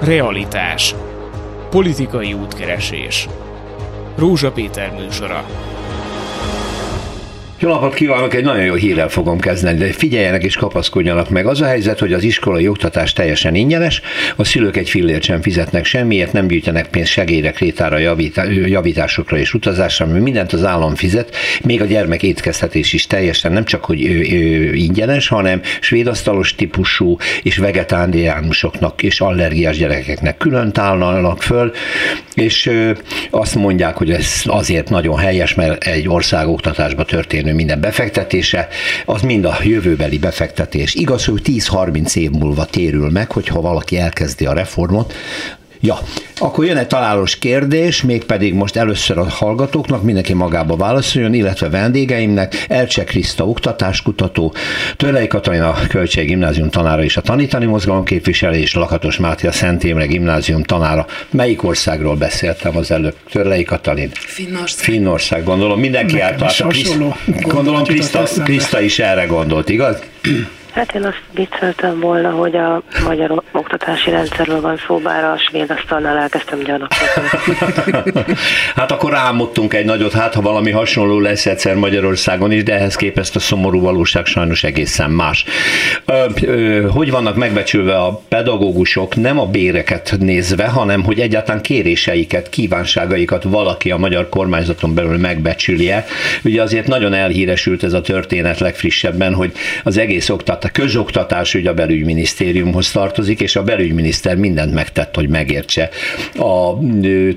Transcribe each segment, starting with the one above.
Realitás. Politikai útkeresés. Rózsa Péter műsora. Jó napot kívánok, egy nagyon jó hírrel fogom kezdeni, de figyeljenek és kapaszkodjanak meg. Az a helyzet, hogy az iskolai oktatás teljesen ingyenes, a szülők egy fillért sem fizetnek semmiért, nem gyűjtenek pénzt segélyre, krétára, javításokra és utazásra, mert mindent az állam fizet, még a gyermek étkeztetés is teljesen nem csak, hogy ingyenes, hanem svédasztalos típusú és vegetáriánusoknak és allergiás gyerekeknek külön tálnak föl, és azt mondják, hogy ez azért nagyon helyes, mert egy ország oktatásba történő minden befektetése, az mind a jövőbeli befektetés. Igaz, hogy 10-30 év múlva térül meg, hogyha valaki elkezdi a reformot, Ja, akkor jön egy találós kérdés, mégpedig most először a hallgatóknak, mindenki magába válaszoljon, illetve vendégeimnek, Elcse Kriszta oktatáskutató, Törlei Katalina Költség Gimnázium tanára és a tanítani mozgalom képviselő, és Lakatos Mátia Szent Imre Gimnázium tanára. Melyik országról beszéltem az előbb? Törlei Katalin? Finnország. Finnország, gondolom. Mindenki által. Gondolom Kriszta, Kriszta is erre gondolt, igaz? Hát én azt vicceltem volna, hogy a magyar oktatási rendszerről van szó, bár a svéd asztalnál elkezdtem gyanakodni. hát akkor álmodtunk egy nagyot, hát ha valami hasonló lesz egyszer Magyarországon is, de ehhez képest a szomorú valóság sajnos egészen más. Ö, ö, hogy vannak megbecsülve a pedagógusok nem a béreket nézve, hanem hogy egyáltalán kéréseiket, kívánságaikat valaki a magyar kormányzaton belül megbecsülje. Ugye azért nagyon elhíresült ez a történet legfrissebben, hogy az egész oktatás a közoktatás ügy a belügyminisztériumhoz tartozik, és a belügyminiszter mindent megtett, hogy megértse a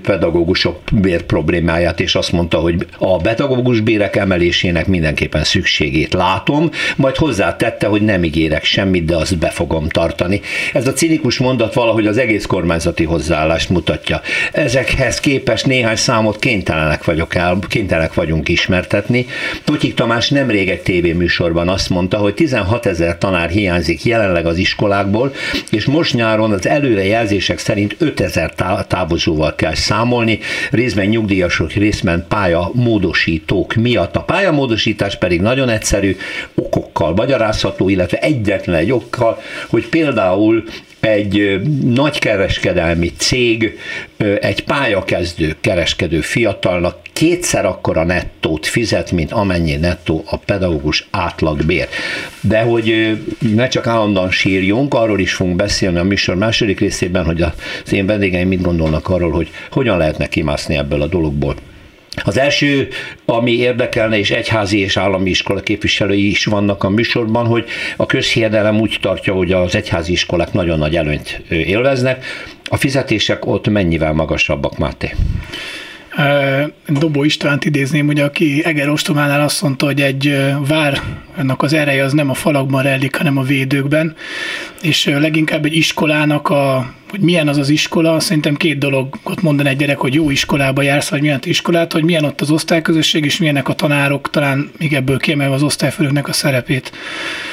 pedagógusok bér problémáját, és azt mondta, hogy a pedagógus bérek emelésének mindenképpen szükségét látom, majd hozzátette, hogy nem ígérek semmit, de azt be fogom tartani. Ez a cinikus mondat valahogy az egész kormányzati hozzáállást mutatja. Ezekhez képest néhány számot kénytelenek, vagyok el, kénytelenek vagyunk ismertetni. Totyik Tamás nemrég egy tévéműsorban azt mondta, hogy 16 ezer tanár hiányzik jelenleg az iskolákból, és most nyáron az előrejelzések szerint 5000 távozóval kell számolni, részben nyugdíjasok, részben pályamódosítók miatt. A pályamódosítás pedig nagyon egyszerű okokkal magyarázható, illetve egyetlen egy okkal, hogy például egy nagy kereskedelmi cég egy pályakezdő kereskedő fiatalnak kétszer akkora nettót fizet, mint amennyi nettó a pedagógus átlagbér. De hogy ne csak állandóan sírjunk, arról is fogunk beszélni a műsor második részében, hogy az én vendégeim mit gondolnak arról, hogy hogyan lehetne kimászni ebből a dologból. Az első, ami érdekelne, és egyházi és állami iskola képviselői is vannak a műsorban, hogy a közhiedelem úgy tartja, hogy az egyházi iskolák nagyon nagy előnyt élveznek. A fizetések ott mennyivel magasabbak, Máté? Dobó Istvánt idézném, hogy aki Eger ostománál azt mondta, hogy egy vár ennek az ereje az nem a falakban rejlik, hanem a védőkben, és leginkább egy iskolának a hogy milyen az az iskola, szerintem két dologot mondani egy gyerek, hogy jó iskolába jársz, vagy milyen iskolát, hogy milyen ott az osztályközösség, és milyenek a tanárok, talán még ebből kiemelve az osztályfőnöknek a szerepét.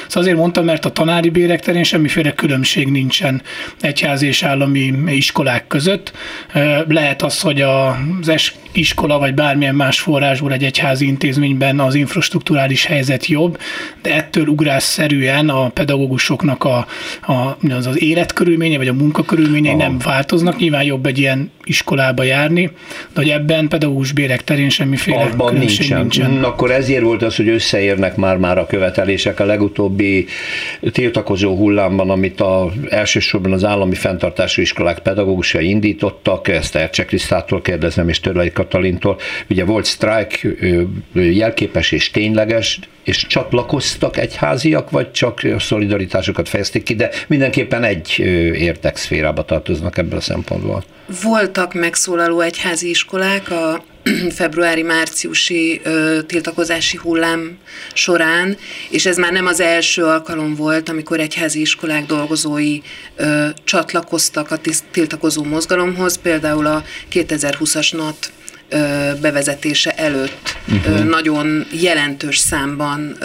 Szóval azért mondtam, mert a tanári bérek terén semmiféle különbség nincsen egyházi és állami iskolák között. Lehet az, hogy az iskola vagy bármilyen más forrásból egy egyházi intézményben az infrastruktúrális helyzet jobb, de ettől ugrásszerűen a pedagógusoknak a, a, az, az életkörülménye vagy a munkakörülményei nem változnak. Nyilván jobb egy ilyen iskolába járni, de hogy ebben pedagógus bérek terén semmiféle Abban különbség nincsen. nincsen. Akkor ezért volt az, hogy összeérnek már-már a követelések a legutóbbi tiltakozó hullámban, amit a, elsősorban az állami fenntartású iskolák pedagógusai indítottak, ezt Ercse Krisztától kérdezem, és Törlei Katalintól. Ugye volt sztrájk, jelképes és tényleges, és csatlakoztak egyháziak, vagy csak a szolidaritásokat fejezték ki, de mindenképpen egy értekszférába tartoznak ebből a szempontból. Voltak megszólaló egyházi iskolák a februári-márciusi tiltakozási hullám során, és ez már nem az első alkalom volt, amikor egyházi iskolák dolgozói ö, csatlakoztak a tiltakozó mozgalomhoz, például a 2020-as NAT bevezetése előtt uh-huh. nagyon jelentős számban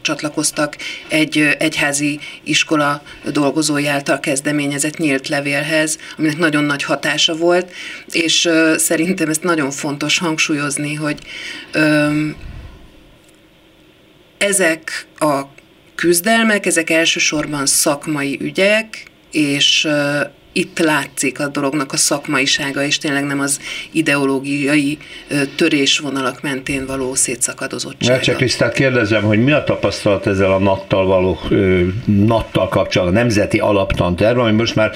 csatlakoztak egy egyházi iskola dolgozói által kezdeményezett nyílt levélhez, aminek nagyon nagy hatása volt, és szerintem ezt nagyon fontos hangsúlyozni, hogy ezek a küzdelmek, ezek elsősorban szakmai ügyek, és itt látszik a dolognak a szakmaisága, és tényleg nem az ideológiai törésvonalak mentén való szétszakadozottság. Csak Krisztát kérdezem, hogy mi a tapasztalat ezzel a nattal való, nattal kapcsolatban, nemzeti alaptanterv, ami most már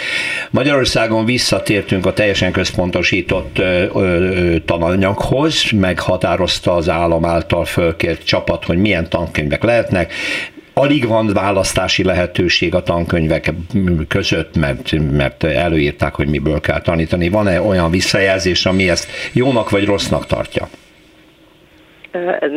Magyarországon visszatértünk a teljesen központosított tananyaghoz, meghatározta az állam által fölkért csapat, hogy milyen tankönyvek lehetnek, alig van választási lehetőség a tankönyvek között, mert, mert előírták, hogy miből kell tanítani. Van-e olyan visszajelzés, ami ezt jónak vagy rossznak tartja?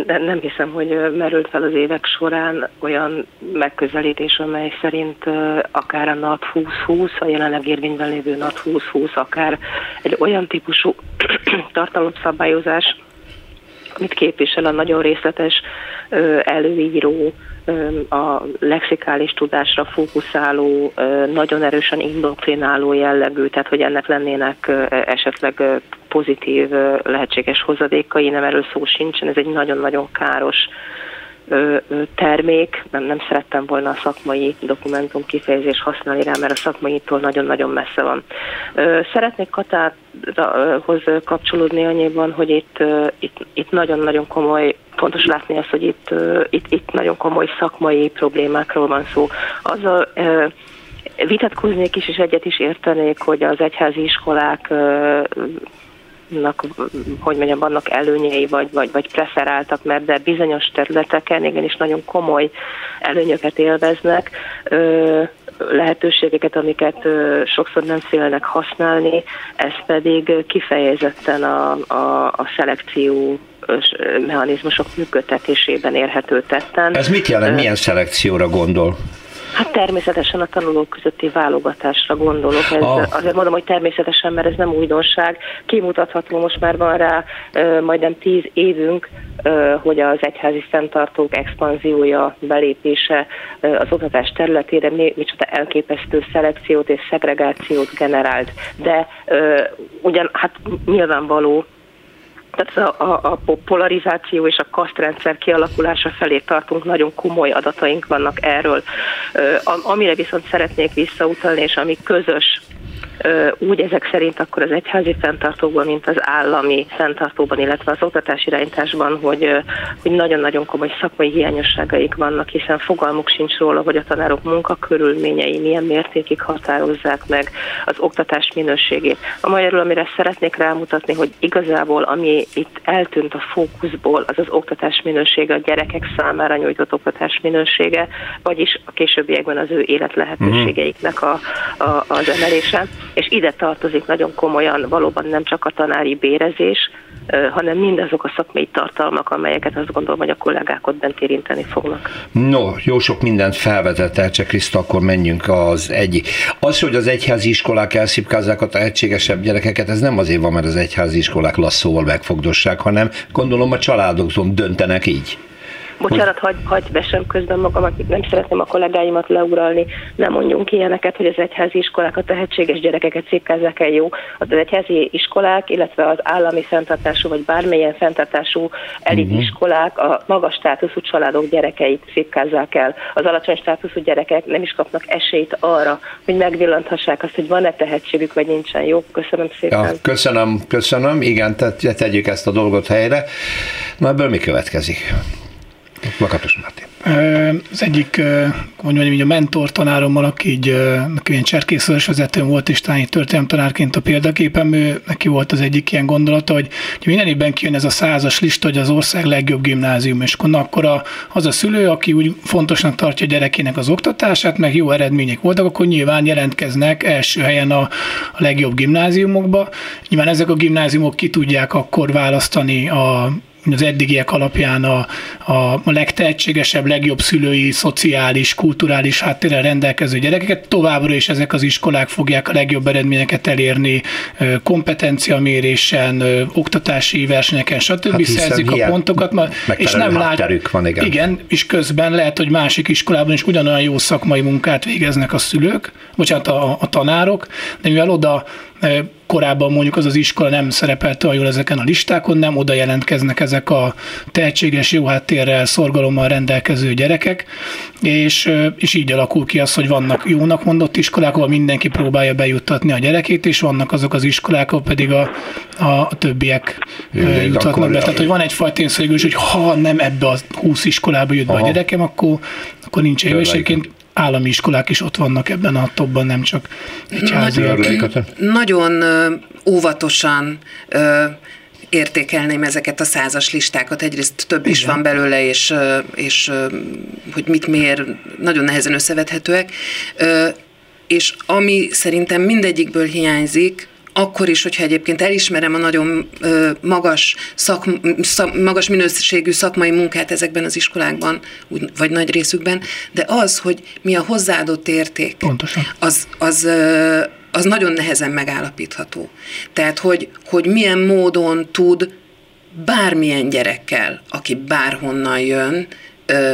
Nem hiszem, hogy merült fel az évek során olyan megközelítés, amely szerint akár a NAT 2020, a jelenleg érvényben lévő NAT 2020, akár egy olyan típusú tartalomszabályozás, amit képvisel a nagyon részletes előíró, a lexikális tudásra fókuszáló, nagyon erősen indoktrináló jellegű, tehát hogy ennek lennének esetleg pozitív lehetséges hozadékai, nem erről szó sincsen, ez egy nagyon-nagyon káros termék, nem, nem szerettem volna a szakmai dokumentum kifejezés használni rá, mert a szakmaitól nagyon-nagyon messze van. Szeretnék Katához kapcsolódni annyiban, hogy itt, itt, itt nagyon-nagyon komoly fontos látni azt, hogy itt, itt, itt nagyon komoly szakmai problémákról van szó. Azzal vitatkoznék is, és egyet is értenék, hogy az egyházi iskolák hogy mondjam, vannak előnyei, vagy, vagy, vagy preferáltak, mert de bizonyos területeken igenis nagyon komoly előnyöket élveznek, lehetőségeket, amiket sokszor nem félnek használni, ez pedig kifejezetten a, a, a szelekció mechanizmusok működtetésében érhető tetten. Ez mit jelent? Milyen szelekcióra gondol? Hát természetesen a tanulók közötti válogatásra gondolok. Ez, oh. Azért mondom, hogy természetesen, mert ez nem újdonság. Kimutatható most már van rá majdnem tíz évünk, hogy az egyházi fenntartók expanziója, belépése az oktatás területére micsoda elképesztő szelekciót és szegregációt generált. De ugyan, hát nyilvánvaló, tehát a, a, a polarizáció és a kasztrendszer kialakulása felé tartunk, nagyon komoly adataink vannak erről. Amire viszont szeretnék visszautalni, és ami közös úgy ezek szerint akkor az egyházi fenntartókban, mint az állami fenntartóban, illetve az oktatási irányításban, hogy, hogy nagyon-nagyon komoly szakmai hiányosságaik vannak, hiszen fogalmuk sincs róla, hogy a tanárok munkakörülményei milyen mértékig határozzák meg az oktatás minőségét. A magyarul, amire szeretnék rámutatni, hogy igazából ami itt eltűnt a fókuszból, az az oktatás minősége, a gyerekek számára nyújtott oktatás minősége, vagyis a későbbiekben az ő életlehetőségeiknek a, a, az emelése és ide tartozik nagyon komolyan valóban nem csak a tanári bérezés, hanem mindazok a szakmai tartalmak, amelyeket azt gondolom, hogy a kollégák ott bent érinteni fognak. No, jó sok mindent felvetett el, csak Kriszta, akkor menjünk az egyik. Az, hogy az egyházi iskolák elszipkázzák a tehetségesebb gyerekeket, ez nem azért van, mert az egyházi iskolák lasszóval megfogdossák, hanem gondolom a családokon döntenek így. Bocsánat, hagy, hagy vesem közben magamat, nem szeretném a kollégáimat leuralni, nem mondjunk ilyeneket, hogy az egyházi iskolák a tehetséges gyerekeket szépkázzák el jó. Az egyházi iskolák, illetve az állami fenntartású, vagy bármilyen fenntartású elit uh-huh. iskolák a magas státuszú családok gyerekeit szépkázzák el. Az alacsony státuszú gyerekek nem is kapnak esélyt arra, hogy megvillanthassák azt, hogy van-e tehetségük, vagy nincsen. Jó, köszönöm szépen. Ja, köszönöm, köszönöm. Igen, tehát tegyük ezt a dolgot helyre. Na ebből mi következik? Makatos Máté. Az egyik, hogy mondjam, a mentor tanárommal, aki így, neki ilyen cserkészős vezetőm volt, és talán történelem tanárként a példaképem, ő, neki volt az egyik ilyen gondolata, hogy, hogy minden évben kijön ez a százas lista, hogy az ország legjobb gimnázium, és akkor, akkor a, az a szülő, aki úgy fontosnak tartja a gyerekének az oktatását, meg jó eredmények voltak, akkor nyilván jelentkeznek első helyen a, a legjobb gimnáziumokba. Nyilván ezek a gimnáziumok ki tudják akkor választani a az eddigiek alapján a, a, legtehetségesebb, legjobb szülői, szociális, kulturális háttérrel rendelkező gyerekeket. Továbbra is ezek az iskolák fogják a legjobb eredményeket elérni kompetenciamérésen, oktatási versenyeken, stb. Hát szerzik a pontokat, és nem lát, van, igen. igen, és közben lehet, hogy másik iskolában is ugyanolyan jó szakmai munkát végeznek a szülők, bocsánat, a, a tanárok, de mivel oda korábban mondjuk az az iskola nem szerepelt olyan jól ezeken a listákon, nem oda jelentkeznek ezek a tehetséges, jó háttérrel, szorgalommal rendelkező gyerekek, és, és így alakul ki az, hogy vannak jónak mondott iskolák, ahol mindenki próbálja bejuttatni a gyerekét, és vannak azok az iskolák, ahol pedig a, a többiek Jö, jutatnak be. Tehát, hogy van egyfajta tényszerűség, hogy ha nem ebbe a 20 iskolába jut be a gyerekem, akkor, akkor nincs jó. És egyébként állami iskolák is ott vannak ebben a topban, nem csak egyháziak. Nagyon óvatosan értékelném ezeket a százas listákat. Egyrészt több is Igen. van belőle, és, és hogy mit mér, nagyon nehezen összevethetőek. És ami szerintem mindegyikből hiányzik, akkor is, hogyha egyébként elismerem a nagyon magas, szak, szak, magas minőségű szakmai munkát ezekben az iskolákban, vagy nagy részükben, de az, hogy mi a hozzáadott érték, Pontosan. az, az, az nagyon nehezen megállapítható. Tehát, hogy, hogy milyen módon tud bármilyen gyerekkel, aki bárhonnan jön,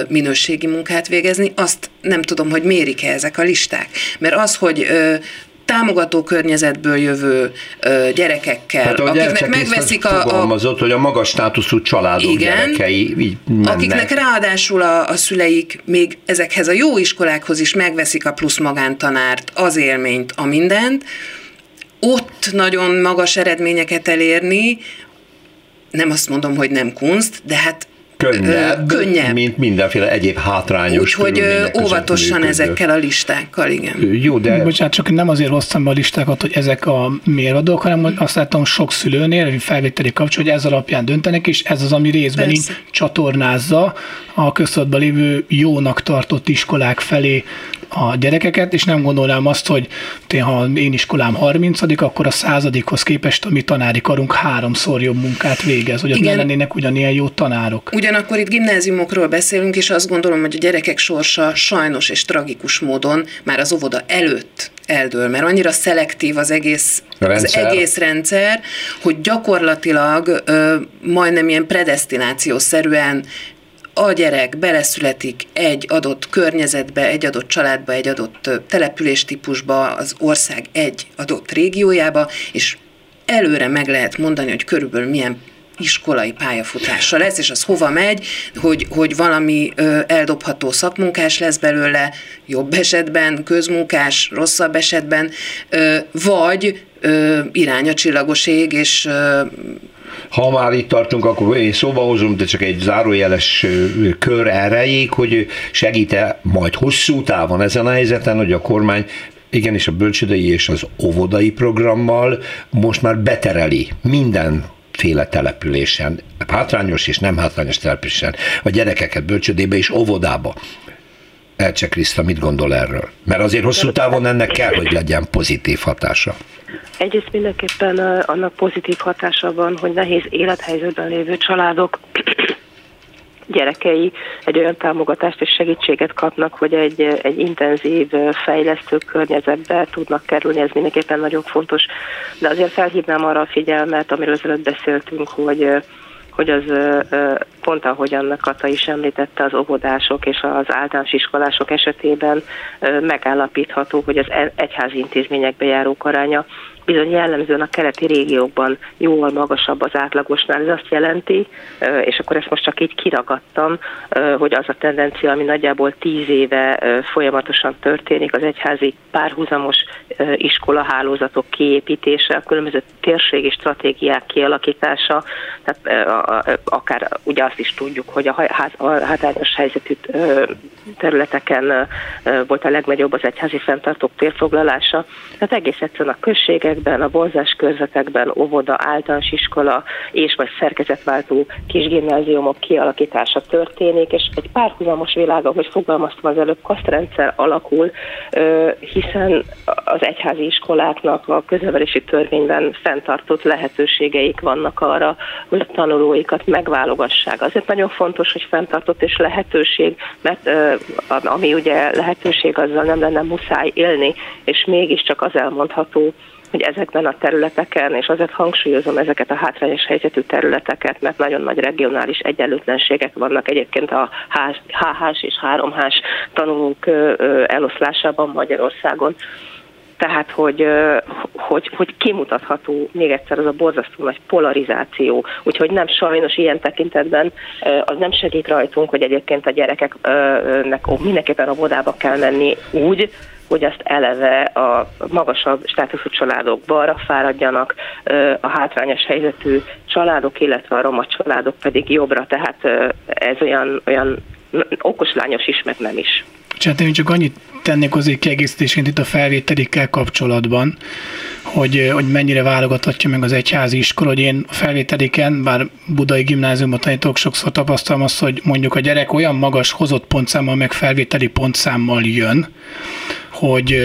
minőségi munkát végezni, azt nem tudom, hogy mérik-e ezek a listák. Mert az, hogy támogató környezetből jövő ö, gyerekekkel, hát, akiknek megveszik a, a... hogy a magas státuszú családok igen, gyerekei így mennek. Akiknek ráadásul a, a szüleik még ezekhez a jó iskolákhoz is megveszik a plusz magántanárt, az élményt, a mindent, ott nagyon magas eredményeket elérni, nem azt mondom, hogy nem kunst, de hát könnyebb, könnyebb, mint mindenféle egyéb hátrányos Úgyhogy óvatosan ezekkel a listákkal, igen. Jó, de... Bocsánat, csak nem azért hoztam be a listákat, hogy ezek a mérvadók, hanem azt láttam sok szülőnél, felvételi kapcsolat, hogy ez alapján döntenek, és ez az, ami részben így csatornázza a köztudatban lévő jónak tartott iskolák felé a gyerekeket, és nem gondolnám azt, hogy ha én iskolám 30 akkor a századikhoz képest a mi tanári karunk háromszor jobb munkát végez, hogy ott ne lennének ugyanilyen jó tanárok. Ugyanakkor itt gimnáziumokról beszélünk, és azt gondolom, hogy a gyerekek sorsa sajnos és tragikus módon már az óvoda előtt eldől, mert annyira szelektív az egész rendszer, az egész rendszer hogy gyakorlatilag ö, majdnem ilyen predestinációszerűen a gyerek beleszületik egy adott környezetbe, egy adott családba, egy adott településtípusba, az ország egy adott régiójába, és előre meg lehet mondani, hogy körülbelül milyen iskolai pályafutása lesz, és az hova megy, hogy, hogy valami ö, eldobható szakmunkás lesz belőle, jobb esetben, közmunkás, rosszabb esetben, ö, vagy ö, irány a csillagos ég, és ö, ha már itt tartunk, akkor én szóba hozom, de csak egy zárójeles kör erejéig, hogy segít-e majd hosszú távon ezen a helyzeten, hogy a kormány igenis a bölcsödei és az óvodai programmal most már betereli minden féle településen, hátrányos és nem hátrányos településen, a gyerekeket bölcsödébe és óvodába. Elcse Kriszta, mit gondol erről? Mert azért hosszú távon ennek kell, hogy legyen pozitív hatása. Egyrészt mindenképpen annak pozitív hatása van, hogy nehéz élethelyzetben lévő családok gyerekei egy olyan támogatást és segítséget kapnak, hogy egy, egy intenzív, fejlesztő környezetbe tudnak kerülni, ez mindenképpen nagyon fontos. De azért felhívnám arra a figyelmet, amiről ezelőtt beszéltünk, hogy hogy az pont ahogy annak Kata is említette, az óvodások és az általános iskolások esetében megállapítható, hogy az e-, egyházi intézményekbe járók aránya bizony jellemzően a keleti régiókban jóval magasabb az átlagosnál. Ez azt jelenti, és akkor ezt most csak így kiragadtam, hogy az a tendencia, ami nagyjából tíz éve folyamatosan történik, az egyházi párhuzamos iskolahálózatok kiépítése, a különböző térségi stratégiák kialakítása, tehát akár ugye azt is tudjuk, hogy a hátrányos helyzetű területeken volt a legnagyobb az egyházi fenntartók térfoglalása. Tehát egész egyszerűen a községekben, a vonzás körzetekben, óvoda, általános iskola és vagy szerkezetváltó kisgimnáziumok kialakítása történik, és egy párhuzamos világ, ahogy fogalmaztam az előbb, kasztrendszer alakul, hiszen az egyházi iskoláknak a köznevelési törvényben fenntartott lehetőségeik vannak arra, hogy a tanulóikat megválogassák. Azért nagyon fontos, hogy fenntartott és lehetőség, mert ami ugye lehetőség, azzal nem lenne muszáj élni, és mégiscsak az elmondható, hogy ezekben a területeken, és azért hangsúlyozom ezeket a hátrányos helyzetű területeket, mert nagyon nagy regionális egyenlőtlenségek vannak egyébként a HH és 3H tanulók eloszlásában Magyarországon. Tehát, hogy, hogy, hogy kimutatható még egyszer az a borzasztó nagy polarizáció, úgyhogy nem sajnos ilyen tekintetben az nem segít rajtunk, hogy egyébként a gyerekeknek mindenképpen a vodába kell menni úgy, hogy azt eleve a magasabb státuszú családok balra fáradjanak, a hátrányos helyzetű családok, illetve a roma családok pedig jobbra, tehát ez olyan, olyan okos lányos is, meg nem is. Bocsánat, én csak annyit tennék azért kiegészítésként itt a felvételikkel kapcsolatban, hogy, hogy mennyire válogathatja meg az egyházi iskola, hogy én a felvételiken, bár budai gimnáziumban tanítok, sokszor tapasztalom azt, hogy mondjuk a gyerek olyan magas hozott pontszámmal, meg felvételi pontszámmal jön, hogy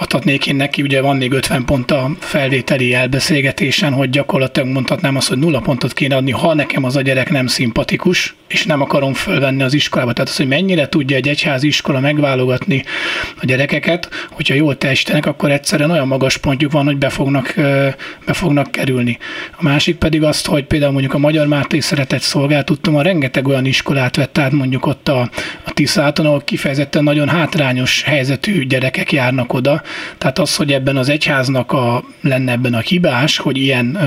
adhatnék én neki, ugye van még 50 pont a felvételi elbeszélgetésen, hogy gyakorlatilag mondhatnám azt, hogy nulla pontot kéne adni, ha nekem az a gyerek nem szimpatikus, és nem akarom fölvenni az iskolába. Tehát az, hogy mennyire tudja egy egyházi iskola megválogatni a gyerekeket, hogyha jól teljesítenek, akkor egyszerűen olyan magas pontjuk van, hogy be fognak, be fognak kerülni. A másik pedig azt, hogy például mondjuk a Magyar Mártai Szeretett Szolgált, tudtam, a rengeteg olyan iskolát vett át mondjuk ott a, a Tiszáton, ahol kifejezetten nagyon hátrányos helyzetű gyerekek járnak oda, tehát az, hogy ebben az egyháznak a, lenne ebben a hibás, hogy ilyen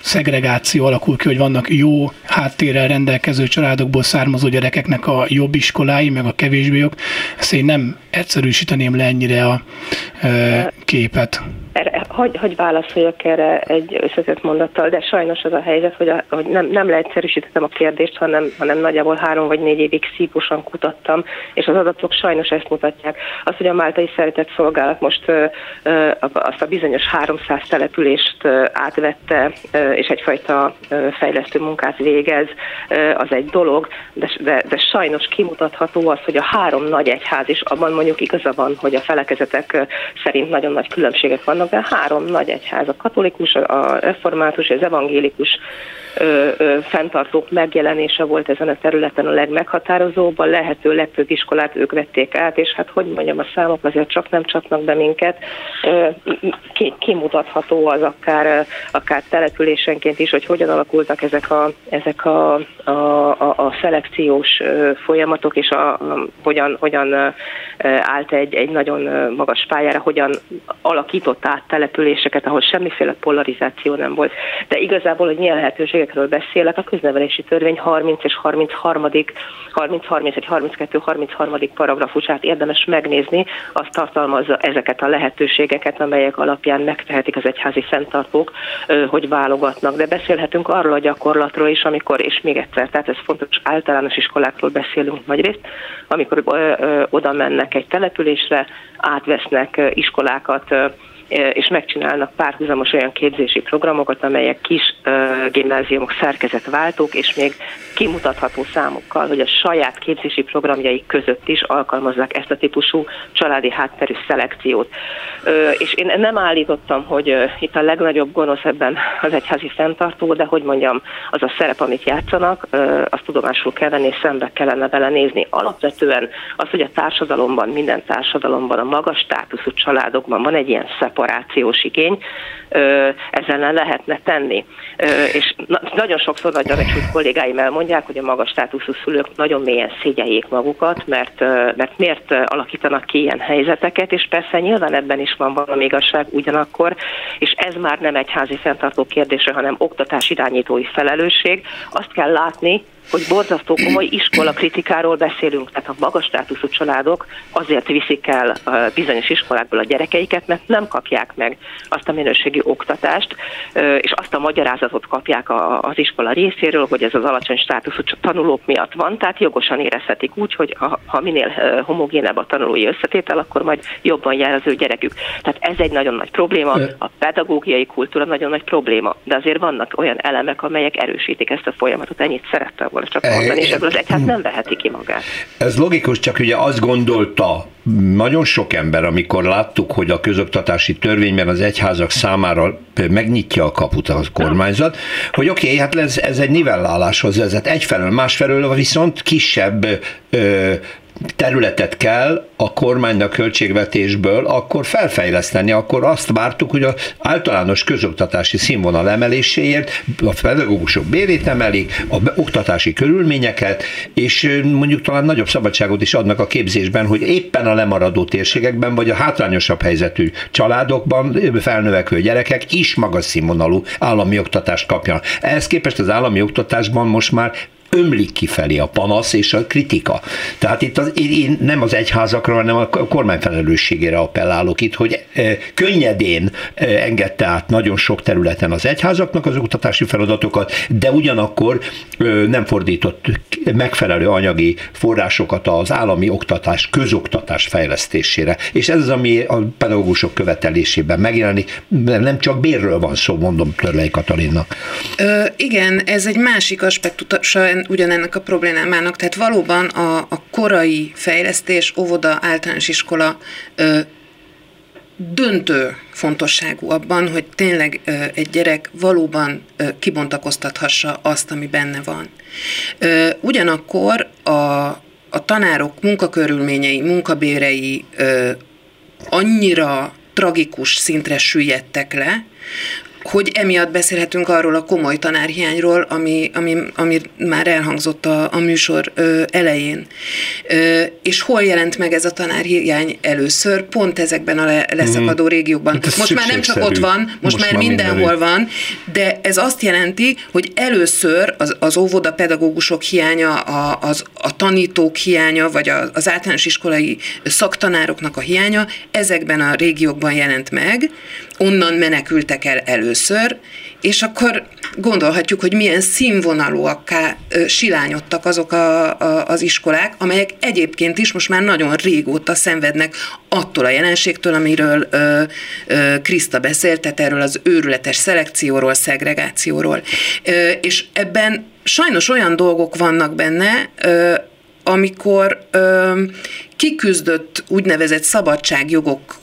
szegregáció alakul ki, hogy vannak jó háttérrel rendelkező családokból származó gyerekeknek a jobb iskolái, meg a kevésbé jobb. Ezt én nem egyszerűsíteném le ennyire a képet. Erre, hogy, hogy válaszoljak erre egy összetett mondattal, de sajnos az a helyzet, hogy, a, hogy nem, nem leegyszerűsítettem a kérdést, hanem, hanem nagyjából három vagy négy évig szípusan kutattam, és az adatok sajnos ezt mutatják. Az, hogy a Máltai Szeretett Szolgálat most ö, ö, azt a bizonyos 300 települést ö, átvette, ö, és egyfajta ö, fejlesztő munkát végez, ö, az egy dolog, de, de, de sajnos kimutatható az, hogy a három nagy egyház is, abban mondjuk igaza van, hogy a felekezetek szerint nagyon nagy különbségek vannak, de három nagy egyház, a katolikus, a református, az evangélikus ö, ö, fenntartók megjelenése volt ezen a területen a legmeghatározóbb, a lehető legtöbb iskolát ők vették át, és hát hogy mondjam, a számok azért csak nem csapnak be minket. Ö, ki, kimutatható az akár, akár településenként is, hogy hogyan alakultak ezek a, ezek a, a, a, a szelekciós folyamatok, és a, a, hogyan, hogyan állt egy, egy nagyon magas pályára, hogyan alakított át településeket, ahol semmiféle polarizáció nem volt. De igazából, hogy milyen lehetőségekről beszélek, a köznevelési törvény 30 és 33. 30, 31, 32, 33. paragrafusát érdemes megnézni, azt tartalmazza ezeket a lehetőségeket, amelyek alapján megtehetik az egyházi fenntartók, hogy válogatnak. De beszélhetünk arról a gyakorlatról is, amikor, és még egyszer, tehát ez fontos, általános iskolákról beszélünk nagyrészt, amikor oda mennek egy településre, átvesznek iskolákat, és megcsinálnak párhuzamos olyan képzési programokat, amelyek kis gimnáziumok szerkezetváltók, és még kimutatható számokkal, hogy a saját képzési programjaik között is alkalmazzák ezt a típusú családi hátterű szelekciót. És én nem állítottam, hogy itt a legnagyobb gonosz ebben az egyházi fenntartó, de hogy mondjam, az a szerep, amit játszanak, azt tudomásul kell venni, és szembe kellene vele nézni. Alapvetően az, hogy a társadalomban, minden társadalomban, a magas státuszú családokban van egy ilyen szeparációs igény, ezzel lehetne tenni. És nagyon sokszor nagy becsült kollégáim elmondják, hogy a magas státuszú szülők nagyon mélyen szégyeljék magukat, mert, mert miért alakítanak ki ilyen helyzeteket, és persze nyilván ebben is van valami igazság ugyanakkor, és ez már nem egy házi fenntartó kérdése, hanem oktatás irányítói felelősség. Azt kell látni, hogy borzasztó komoly iskola kritikáról beszélünk, tehát a magas státuszú családok azért viszik el bizonyos iskolákból a gyerekeiket, mert nem kapják meg azt a minőségi oktatást, és azt a magyarázatot kapják az iskola részéről, hogy ez az alacsony státuszú tanulók miatt van, tehát jogosan érezhetik úgy, hogy ha, ha minél homogénebb a tanulói összetétel, akkor majd jobban jár az ő gyerekük. Tehát ez egy nagyon nagy probléma, a pedagógiai kultúra nagyon nagy probléma, de azért vannak olyan elemek, amelyek erősítik ezt a folyamatot, ennyit szerettem volna csak mondani, és ebből az egyház nem veheti ki magát. Ez logikus, csak ugye azt gondolta nagyon sok ember, amikor láttuk, hogy a közoktatási törvényben az egyházak számára megnyitja a kaput a kormányzat, hogy oké, okay, hát ez, ez egy nivelláláshoz vezet egyfelől, másfelől viszont kisebb ö, területet kell a kormánynak költségvetésből akkor felfejleszteni, akkor azt vártuk, hogy az általános közoktatási színvonal emeléséért a pedagógusok bérét emelik, a oktatási körülményeket, és mondjuk talán nagyobb szabadságot is adnak a képzésben, hogy éppen a lemaradó térségekben, vagy a hátrányosabb helyzetű családokban felnövekvő gyerekek is magas színvonalú állami oktatást kapjanak. Ehhez képest az állami oktatásban most már ömlik kifelé a panasz és a kritika. Tehát itt az, én nem az egyházakra, hanem a kormány felelősségére appellálok itt, hogy eh, könnyedén eh, engedte át nagyon sok területen az egyházaknak az oktatási feladatokat, de ugyanakkor eh, nem fordított megfelelő anyagi forrásokat az állami oktatás, közoktatás fejlesztésére. És ez az, ami a pedagógusok követelésében megjelenik, nem csak bérről van szó, mondom Törlei Katalinnak. Ö, igen, ez egy másik aspektusa ugyanennek a problémának. Tehát valóban a, a korai fejlesztés, óvoda, általános iskola ö, döntő fontosságú abban, hogy tényleg ö, egy gyerek valóban ö, kibontakoztathassa azt, ami benne van. Ö, ugyanakkor a, a tanárok munkakörülményei, munkabérei ö, annyira tragikus szintre süllyedtek le, hogy emiatt beszélhetünk arról a komoly tanárhiányról, ami, ami, ami már elhangzott a, a műsor ö, elején. Ö, és hol jelent meg ez a tanárhiány először? Pont ezekben a le, leszakadó mm. régiókban. Hát most már nem csak ott van, most, most már mindenhol mindenütt. van, de ez azt jelenti, hogy először az, az óvoda pedagógusok hiánya, a, az, a tanítók hiánya, vagy a, az általános iskolai szaktanároknak a hiánya ezekben a régiókban jelent meg, onnan menekültek el először, és akkor gondolhatjuk, hogy milyen színvonalúakká silányodtak azok a, a, az iskolák, amelyek egyébként is most már nagyon régóta szenvednek attól a jelenségtől, amiről ö, ö, Kriszta beszélt, tehát erről az őrületes szelekcióról, szegregációról. Ö, és ebben sajnos olyan dolgok vannak benne, ö, amikor ö, kiküzdött úgynevezett szabadságjogok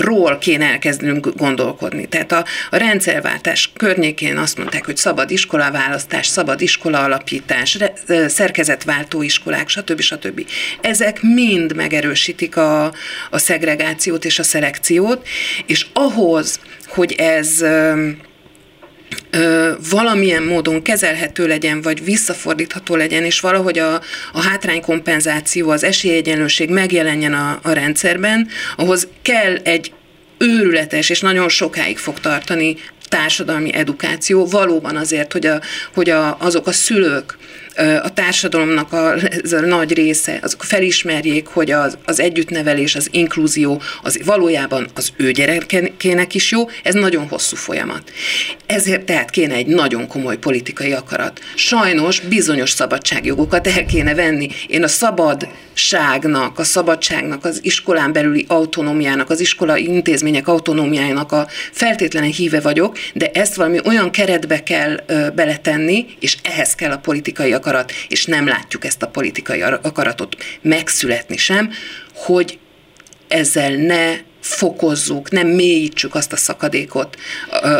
ról kéne elkezdenünk gondolkodni. Tehát a, a rendszerváltás környékén azt mondták, hogy szabad iskolaválasztás, szabad iskola alapítás, re, szerkezetváltó iskolák, stb. stb. Ezek mind megerősítik a, a szegregációt és a szelekciót, és ahhoz, hogy ez ö, valamilyen módon kezelhető legyen, vagy visszafordítható legyen, és valahogy a, a hátránykompenzáció, az esélyegyenlőség megjelenjen a, a rendszerben, ahhoz kell egy őrületes, és nagyon sokáig fog tartani társadalmi edukáció, valóban azért, hogy, a, hogy a, azok a szülők, a társadalomnak a, ez a nagy része, azok felismerjék, hogy az, az együttnevelés, az inkluzió az valójában az ő gyerekének is jó, ez nagyon hosszú folyamat. Ezért tehát kéne egy nagyon komoly politikai akarat. Sajnos bizonyos szabadságjogokat el kéne venni. Én a szabadságnak, a szabadságnak, az iskolán belüli autonómiának, az iskola intézmények autonómiájának a feltétlenül híve vagyok, de ezt valami olyan keretbe kell beletenni, és ehhez kell a politikai akarat, és nem látjuk ezt a politikai akaratot megszületni sem, hogy ezzel ne fokozzuk, nem mélyítsük azt a szakadékot,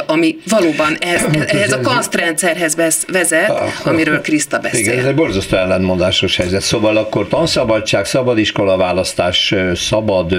ami valóban ez, ez a kasztrendszerhez vezet, amiről Kriszta beszél. Igen, ez egy borzasztó ellentmondásos helyzet. Szóval akkor tanszabadság, szabad iskola választás, szabad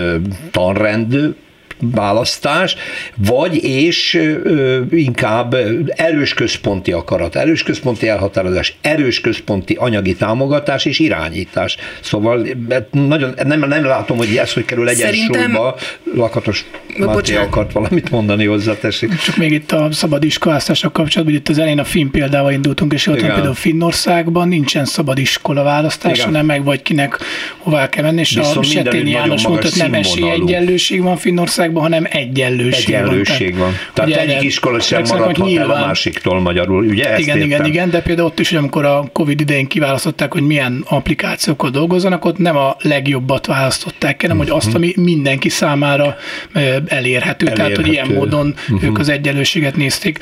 tanrend, választás, vagy és ö, inkább erős központi akarat, erős központi elhatározás, erős központi anyagi támogatás és irányítás. Szóval nagyon, nem, nem látom, hogy ez hogy kerül egyensúlyba. Lakatos Máté akart valamit mondani hozzá, tessék. Csak még itt a szabad iskolázással kapcsolatban, hogy itt az elején a Finn példával indultunk, és ott például Finnországban nincsen szabad iskola választás, Igen. hanem meg vagy kinek hová kell menni, és Viszont a Setény János mondta, hogy nem esélyegyenlőség van Finnországban, hanem egyenlőség, egyenlőség van. Tehát, van. tehát egyik iskola sem maradhat nyilván, el a másiktól magyarul, ugye? Ezt igen, igen, igen, de például ott is, hogy amikor a Covid idején kiválasztották, hogy milyen applikációkkal dolgozzanak, ott nem a legjobbat választották, hanem uh-huh. hogy azt, mhm. ami mindenki számára elérhető, elérhető. tehát hogy ilyen módon uh-huh. ők az egyenlőséget nézték.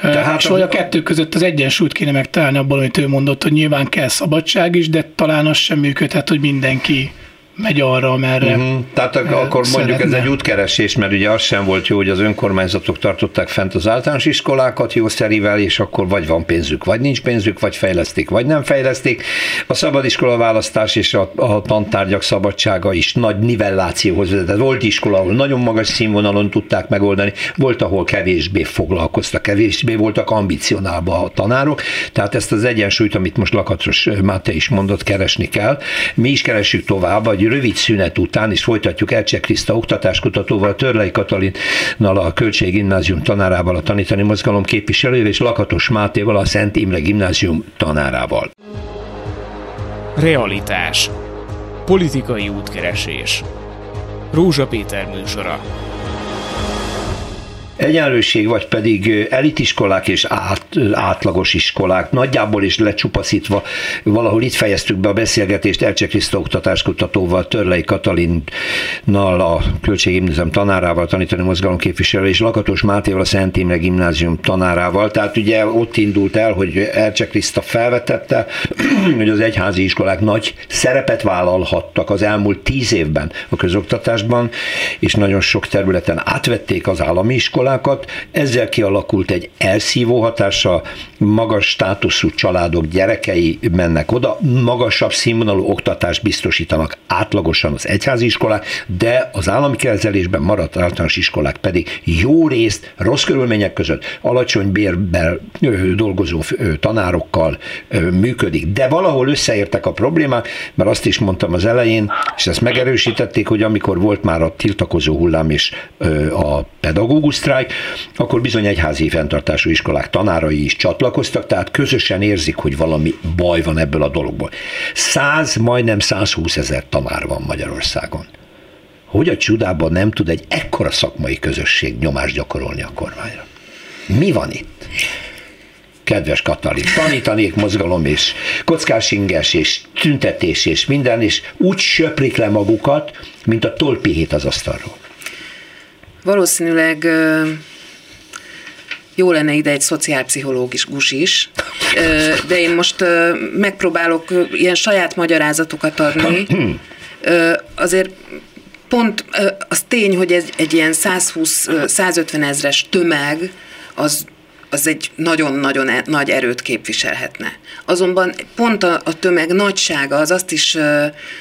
Tehát és hogy a kettő között az egyensúlyt kéne megtalálni abból, amit ő mondott, hogy nyilván kell szabadság is, de talán az sem működhet, hogy mindenki megy arra, merre. Uh-huh. Tehát akkor szeretne. mondjuk ez egy útkeresés, mert ugye az sem volt jó, hogy az önkormányzatok tartották fent az általános iskolákat jószerivel, és akkor vagy van pénzük, vagy nincs pénzük, vagy fejlesztik, vagy nem fejlesztik. A szabadiskola választás és a, a tantárgyak szabadsága is nagy nivellációhoz vezetett. Volt iskola, ahol nagyon magas színvonalon tudták megoldani, volt, ahol kevésbé foglalkoztak, kevésbé voltak ambicionálva a tanárok, tehát ezt az egyensúlyt, amit most Lakatos Máté is mondott, keresni kell. Mi is keressük tovább, vagy rövid szünet után, és folytatjuk Elcsek Kriszta oktatáskutatóval, Törlei Katalinnal, a Költség Gimnázium tanárával, a tanítani mozgalom képviselőjével, és Lakatos Mátéval, a Szent Imre Gimnázium tanárával. Realitás. Politikai útkeresés. Rózsa Péter műsora. Egyenlőség, vagy pedig elitiskolák és át, átlagos iskolák, nagyjából is lecsupaszítva, valahol itt fejeztük be a beszélgetést Elcse Kriszta oktatáskutatóval, Törlei Katalinnal, a Költséggimnázium tanárával, tanítani mozgalom képviselő, és Lakatos Mátéval, a Szent Imre Gimnázium tanárával. Tehát ugye ott indult el, hogy Elcse Kriszta felvetette, hogy az egyházi iskolák nagy szerepet vállalhattak az elmúlt tíz évben a közoktatásban, és nagyon sok területen átvették az állami iskolák, iskolákat, ezzel kialakult egy elszívó hatása, magas státuszú családok gyerekei mennek oda, magasabb színvonalú oktatást biztosítanak átlagosan az egyházi iskolák, de az állami kezelésben maradt általános iskolák pedig jó részt rossz körülmények között alacsony bérben dolgozó tanárokkal működik. De valahol összeértek a problémák, mert azt is mondtam az elején, és ezt megerősítették, hogy amikor volt már a tiltakozó hullám és a pedagógus sztrájk, akkor bizony egyházi fenntartású iskolák tanárai is csatlakoztak, tehát közösen érzik, hogy valami baj van ebből a dologból. 100, majdnem 120 ezer tanár van Magyarországon. Hogy a csodában nem tud egy ekkora szakmai közösség nyomást gyakorolni a kormányra? Mi van itt? kedves Katalin, tanítanék mozgalom és kockásinges és tüntetés és minden, és úgy söprik le magukat, mint a tolpihét az asztalról. Valószínűleg jó lenne ide egy szociálpszichológus is, de én most megpróbálok ilyen saját magyarázatokat adni. Azért pont az tény, hogy ez egy ilyen 120-150 ezres tömeg, az az egy nagyon-nagyon e, nagy erőt képviselhetne. Azonban pont a, a tömeg nagysága az azt is,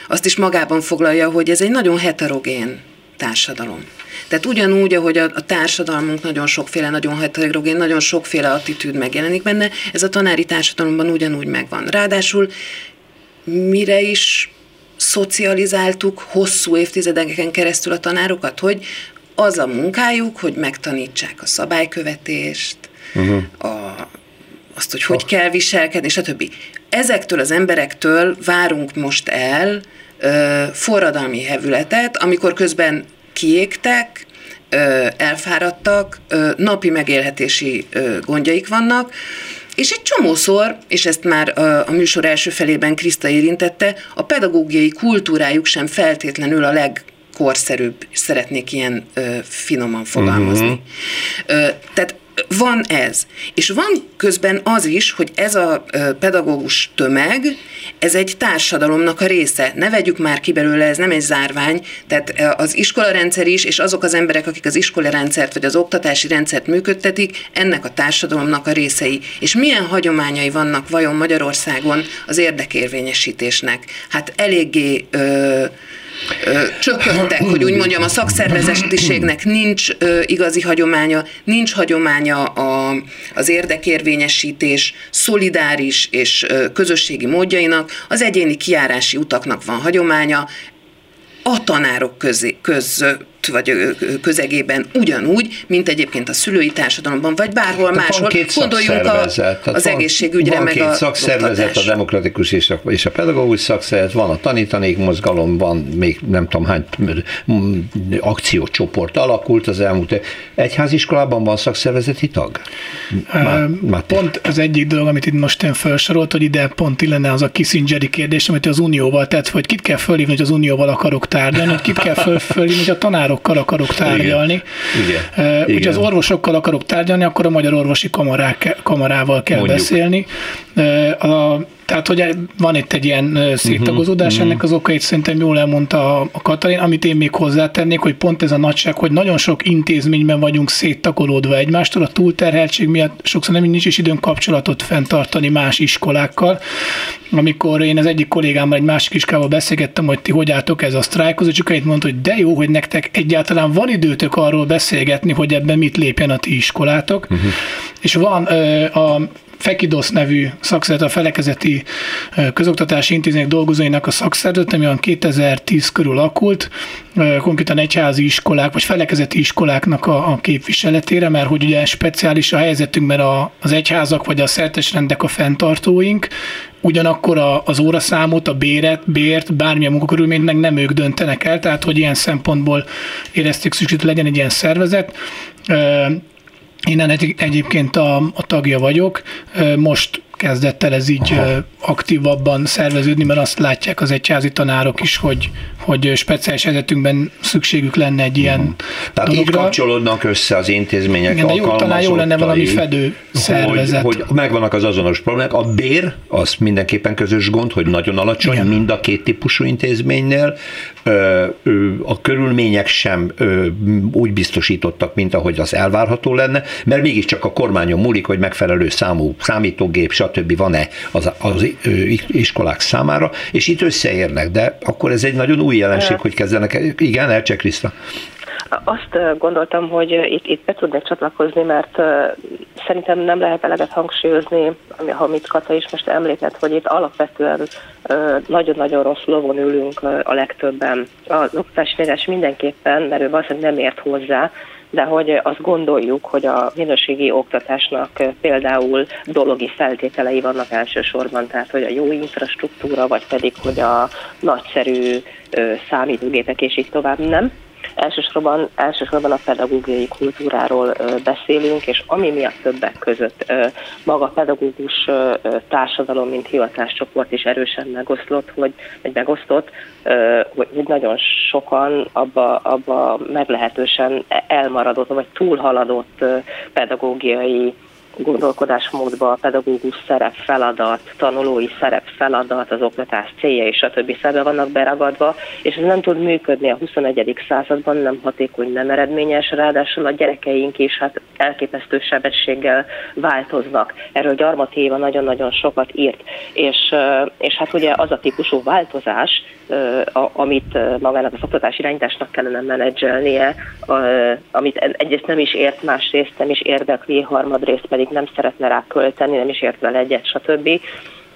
azt is magában foglalja, hogy ez egy nagyon heterogén társadalom. Tehát ugyanúgy, ahogy a, a társadalmunk nagyon sokféle, nagyon heterogén, nagyon sokféle attitűd megjelenik benne, ez a tanári társadalomban ugyanúgy megvan. Ráadásul mire is szocializáltuk hosszú évtizedeken keresztül a tanárokat, hogy az a munkájuk, hogy megtanítsák a szabálykövetést, uh-huh. a, azt, hogy hogy kell viselkedni, stb. Ezektől az emberektől várunk most el ö, forradalmi hevületet, amikor közben kiégtek, elfáradtak, napi megélhetési gondjaik vannak, és egy csomószor, és ezt már a műsor első felében Kriszta érintette, a pedagógiai kultúrájuk sem feltétlenül a legkorszerűbb, szeretnék ilyen ö, finoman fogalmazni. Uh-huh. Ö, tehát van ez. És van közben az is, hogy ez a pedagógus tömeg, ez egy társadalomnak a része. Ne vegyük már ki belőle, ez nem egy zárvány, tehát az iskolarendszer is, és azok az emberek, akik az iskolarendszert vagy az oktatási rendszert működtetik, ennek a társadalomnak a részei. És milyen hagyományai vannak vajon Magyarországon az érdekérvényesítésnek? Hát eléggé ö, csökkentek, hogy úgy mondjam, a szakszervezetiségnek nincs igazi hagyománya, nincs hagyománya a, az érdekérvényesítés szolidáris és közösségi módjainak, az egyéni kiárási utaknak van hagyománya, a tanárok közé, között vagy közegében ugyanúgy, mint egyébként a szülői társadalomban, vagy bárhol Tehát máshol. Gondoljunk a, az van, egészségügyre, van meg két a szakszervezet, a demokratikus és a, és a pedagógus szakszervezet, van a tanítanék mozgalom, van még nem tudom hány akciócsoport alakult az elmúlt. Egyháziskolában van szakszervezeti tag? Má, pont az egyik dolog, amit itt most én felsorolt, hogy ide pont illene az a Kissingeri kérdés, amit az Unióval tett, hogy kit kell fölhívni, hogy az Unióval akarok tárgyalni, hogy kit kell föl, fölhívni, hogy a tanárokkal akarok tárgyalni. Igen. Igen. Ugye az orvosokkal akarok tárgyalni, akkor a Magyar Orvosi Kamarák, Kamarával kell Mondjuk. beszélni. A Tehát, hogy van itt egy ilyen széttagozódás, uh-huh, ennek az okait szerintem jól elmondta a Katalin, amit én még hozzátennék, hogy pont ez a nagyság, hogy nagyon sok intézményben vagyunk széttakolódva egymástól, a túlterheltség miatt sokszor nem nincs is időn kapcsolatot fenntartani más iskolákkal. Amikor én az egyik kollégámmal egy másik iskával beszélgettem, hogy ti hogy álltok ez a sztrájkozó, csak egy mondta, hogy de jó, hogy nektek egyáltalán van időtök arról beszélgetni, hogy ebben mit lépjen a ti iskolátok. Uh-huh. És van a Fekidosz nevű szakszervezet, a felekezeti közoktatási intézmények dolgozóinak a szakszervezet, ami olyan 2010 körül alakult, konkrétan egyházi iskolák, vagy felekezeti iskoláknak a, a képviseletére, mert hogy ugye speciális a helyzetünk, mert a, az egyházak vagy a szertesrendek a fenntartóink, ugyanakkor a, az óraszámot, a béret, bért, bármilyen munkakörülményt meg nem ők döntenek el, tehát hogy ilyen szempontból érezték szükség, hogy legyen egy ilyen szervezet. Én egy, egyébként a, a tagja vagyok. Most kezdett el ez így Aha. aktívabban szerveződni, mert azt látják az egyházi tanárok is, hogy, hogy speciális helyzetünkben szükségük lenne egy ilyen uh-huh. Tehát dologra. így kapcsolódnak össze az intézmények Igen, de jó, talán jó lenne valami fedő szervezet. Hogy, hogy megvannak az azonos problémák. A bér, az mindenképpen közös gond, hogy nagyon alacsony Igen. mind a két típusú intézménynél. A körülmények sem úgy biztosítottak, mint ahogy az elvárható lenne, mert mégiscsak a kormányon múlik, hogy megfelelő számú számítógép, stb. van-e az, az iskolák számára, és itt összeérnek, de akkor ez egy nagyon új jelenség, hogy kezdenek. Igen, Elcsek Kriszta. Azt gondoltam, hogy itt, itt be tudnék csatlakozni, mert szerintem nem lehet eleget hangsúlyozni, amit Kata is most említett, hogy itt alapvetően nagyon-nagyon rossz lovon ülünk a legtöbben. Az oktatási mindenképpen, mert ő valószínűleg nem ért hozzá, de hogy azt gondoljuk, hogy a minőségi oktatásnak például dologi feltételei vannak elsősorban, tehát hogy a jó infrastruktúra, vagy pedig, hogy a nagyszerű számítógépek és így tovább nem. Elsősorban, elsősorban a pedagógiai kultúráról beszélünk, és ami miatt többek között maga a pedagógus társadalom, mint hivatáscsoport is erősen megoszlott, hogy, vagy megosztott, hogy nagyon sokan abba, abba meglehetősen elmaradott, vagy túlhaladott pedagógiai gondolkodásmódba a pedagógus szerep, feladat, tanulói szerep, feladat, az oktatás célja és a többi szerbe vannak beragadva, és ez nem tud működni a 21. században, nem hatékony, nem eredményes, ráadásul a gyerekeink is hát elképesztő sebességgel változnak. Erről Gyarmat Éva nagyon-nagyon sokat írt, és, és hát ugye az a típusú változás, amit magának az oktatás irányításnak kellene menedzselnie, amit egyrészt nem is ért, másrészt nem is érdekli, harmadrészt pedig nem szeretne rá költeni, nem is ért vele egyet, stb.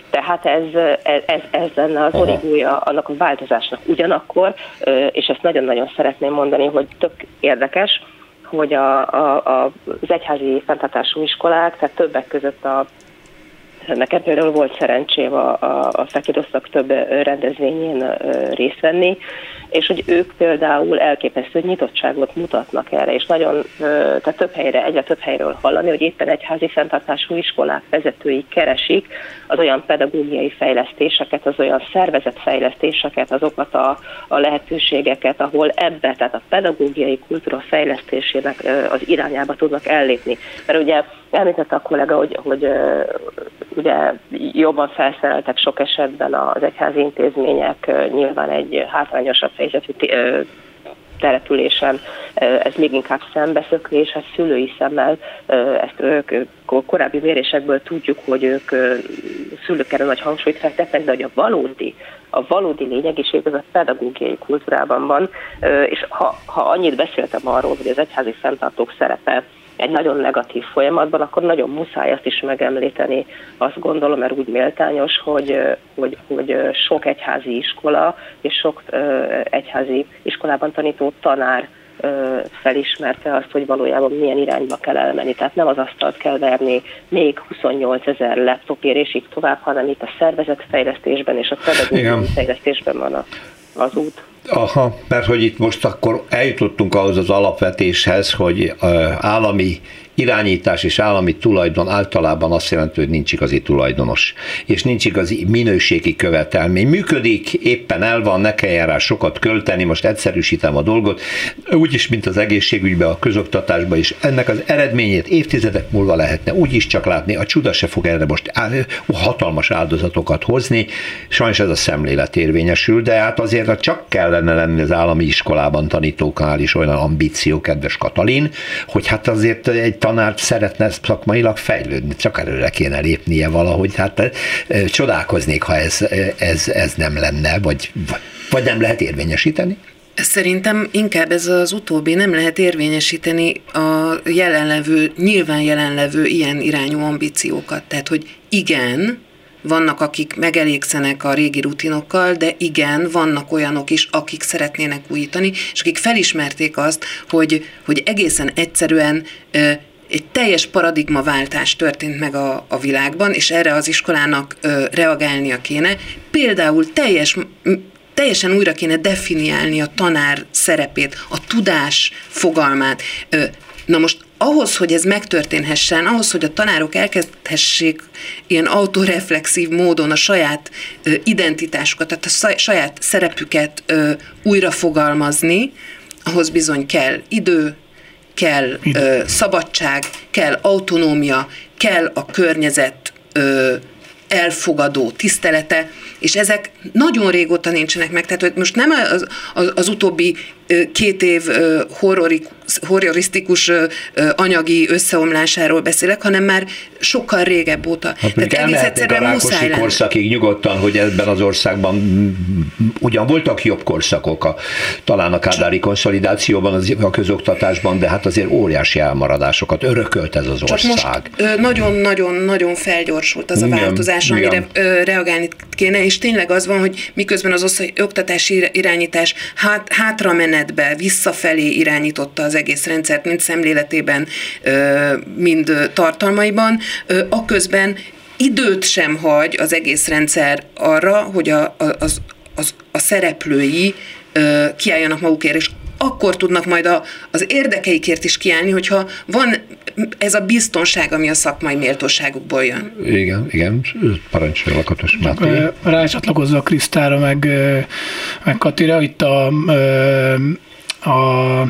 Tehát ez, ez, ez lenne az origója annak a változásnak. Ugyanakkor, és ezt nagyon-nagyon szeretném mondani, hogy tök érdekes, hogy a, a, a, az egyházi fenntartású iskolák, tehát többek között a Nekem például volt szerencsém a, a, a Fekidoszak több rendezvényén részt venni, és hogy ők például elképesztő nyitottságot mutatnak erre, és nagyon, tehát több helyre, egyre több helyről hallani, hogy éppen egyházi fenntartású iskolák vezetői keresik az olyan pedagógiai fejlesztéseket, az olyan szervezetfejlesztéseket, azokat a, a lehetőségeket, ahol ebbe, tehát a pedagógiai kultúra fejlesztésének az irányába tudnak ellépni. Mert ugye említette a kollega, hogy, hogy ugye jobban felszereltek sok esetben az egyházi intézmények, nyilván egy hátrányosabb helyzetű településen ez még inkább szembeszökés, hát szülői szemmel ezt ők korábbi mérésekből tudjuk, hogy ők szülők erre nagy hangsúlyt fektetnek, de hogy a valódi, a valódi lényegiség az a pedagógiai kultúrában van, és ha, ha annyit beszéltem arról, hogy az egyházi fenntartók szerepe egy nagyon negatív folyamatban, akkor nagyon muszáj azt is megemlíteni, azt gondolom, mert úgy méltányos, hogy, hogy, hogy sok egyházi iskola és sok egyházi iskolában tanító tanár felismerte azt, hogy valójában milyen irányba kell elmenni. Tehát nem az asztalt kell verni még 28 ezer laptopért és így tovább, hanem itt a szervezetfejlesztésben és a fejlesztésben van az út. Aha, mert hogy itt most akkor eljutottunk ahhoz az alapvetéshez, hogy állami irányítás és állami tulajdon általában azt jelenti, hogy nincs igazi tulajdonos, és nincs igazi minőségi követelmény. Működik, éppen el van, ne kelljen rá sokat költeni, most egyszerűsítem a dolgot, úgyis, mint az egészségügyben, a közoktatásban is. Ennek az eredményét évtizedek múlva lehetne úgy is csak látni, a csuda se fog erre most hatalmas áldozatokat hozni, sajnos ez a szemlélet érvényesül, de hát azért csak kellene lenni az állami iskolában tanítóknál is olyan ambíció, kedves Katalin, hogy hát azért egy tanár szeretne szakmailag fejlődni, csak előre kéne lépnie valahogy. Hát csodálkoznék, ha ez, ez, ez nem lenne, vagy, vagy nem lehet érvényesíteni. Szerintem inkább ez az utóbbi nem lehet érvényesíteni a jelenlevő, nyilván jelenlevő ilyen irányú ambíciókat. Tehát, hogy igen, vannak, akik megelégszenek a régi rutinokkal, de igen, vannak olyanok is, akik szeretnének újítani, és akik felismerték azt, hogy, hogy egészen egyszerűen egy teljes paradigmaváltás történt meg a, a világban, és erre az iskolának ö, reagálnia kéne. Például teljes teljesen újra kéne definiálni a tanár szerepét, a tudás fogalmát. Na most ahhoz, hogy ez megtörténhessen, ahhoz, hogy a tanárok elkezdhessék ilyen autoreflexív módon a saját identitásukat, tehát a saját szerepüket újra fogalmazni, ahhoz bizony kell idő, kell ö, szabadság, kell autonómia, kell a környezet ö, elfogadó tisztelete, és ezek nagyon régóta nincsenek meg, tehát hogy most nem az, az, az utóbbi két év horrorik, horrorisztikus anyagi összeomlásáról beszélek, hanem már sokkal régebb óta. Hát Tehát egész egyszerűen a muszáj korszakig nyugodtan, hogy ebben az országban ugyan voltak jobb korszakok, a, talán a kádári konszolidációban, az, a közoktatásban, de hát azért óriási elmaradásokat örökölt ez az ország. nagyon-nagyon-nagyon felgyorsult az a változás, igen, amire igen. reagálni kéne, és tényleg az van, hogy miközben az oktatási irányítás hát, hátra menetbe, visszafelé irányította az egész rendszert, mind szemléletében, mind tartalmaiban, aközben időt sem hagy az egész rendszer arra, hogy a, a, az, az, a szereplői kiálljanak magukért, és akkor tudnak majd a, az érdekeikért is kiállni, hogyha van ez a biztonság, ami a szakmai méltóságukból jön. Igen, igen, parancsolja Lakatos Máté. Rácsatlakozva a Krisztára, meg, meg Katira, itt a, a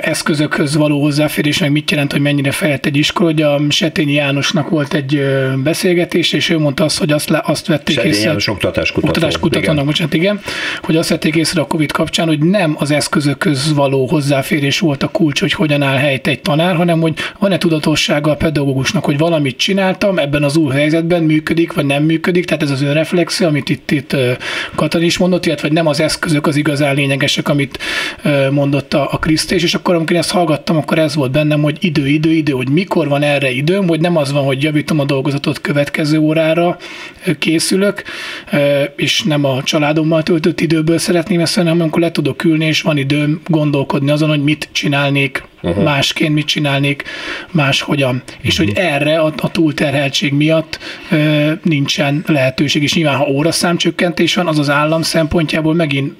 eszközökhöz való hozzáférés, meg mit jelent, hogy mennyire fejlett egy iskola. Ugye a Setényi Jánosnak volt egy beszélgetés, és ő mondta azt, hogy azt, le, azt vették Setényi észre. János oktatáskutató. Oktatáskutatónak, bocsánat, igen, hogy azt vették észre a Covid kapcsán, hogy nem az eszközökhöz való hozzáférés volt a kulcs, hogy hogyan áll helyt egy tanár, hanem hogy van-e tudatossága a pedagógusnak, hogy valamit csináltam, ebben az új helyzetben működik, vagy nem működik, tehát ez az önreflexia, amit itt, itt Katalin is mondott, illetve nem az eszközök az igazán lényegesek, amit mondott a, a Krisztés, és akkor, amikor ezt hallgattam, akkor ez volt bennem, hogy idő, idő, idő, hogy mikor van erre időm, hogy nem az van, hogy javítom a dolgozatot következő órára készülök, és nem a családommal töltött időből szeretném ezt, hanem amikor le tudok ülni, és van időm gondolkodni azon, hogy mit csinálnék uh-huh. másként, mit csinálnék máshogyan. Uh-huh. És hogy erre a, a túlterheltség miatt ö, nincsen lehetőség, és nyilván ha óraszámcsökkentés van, az az állam szempontjából megint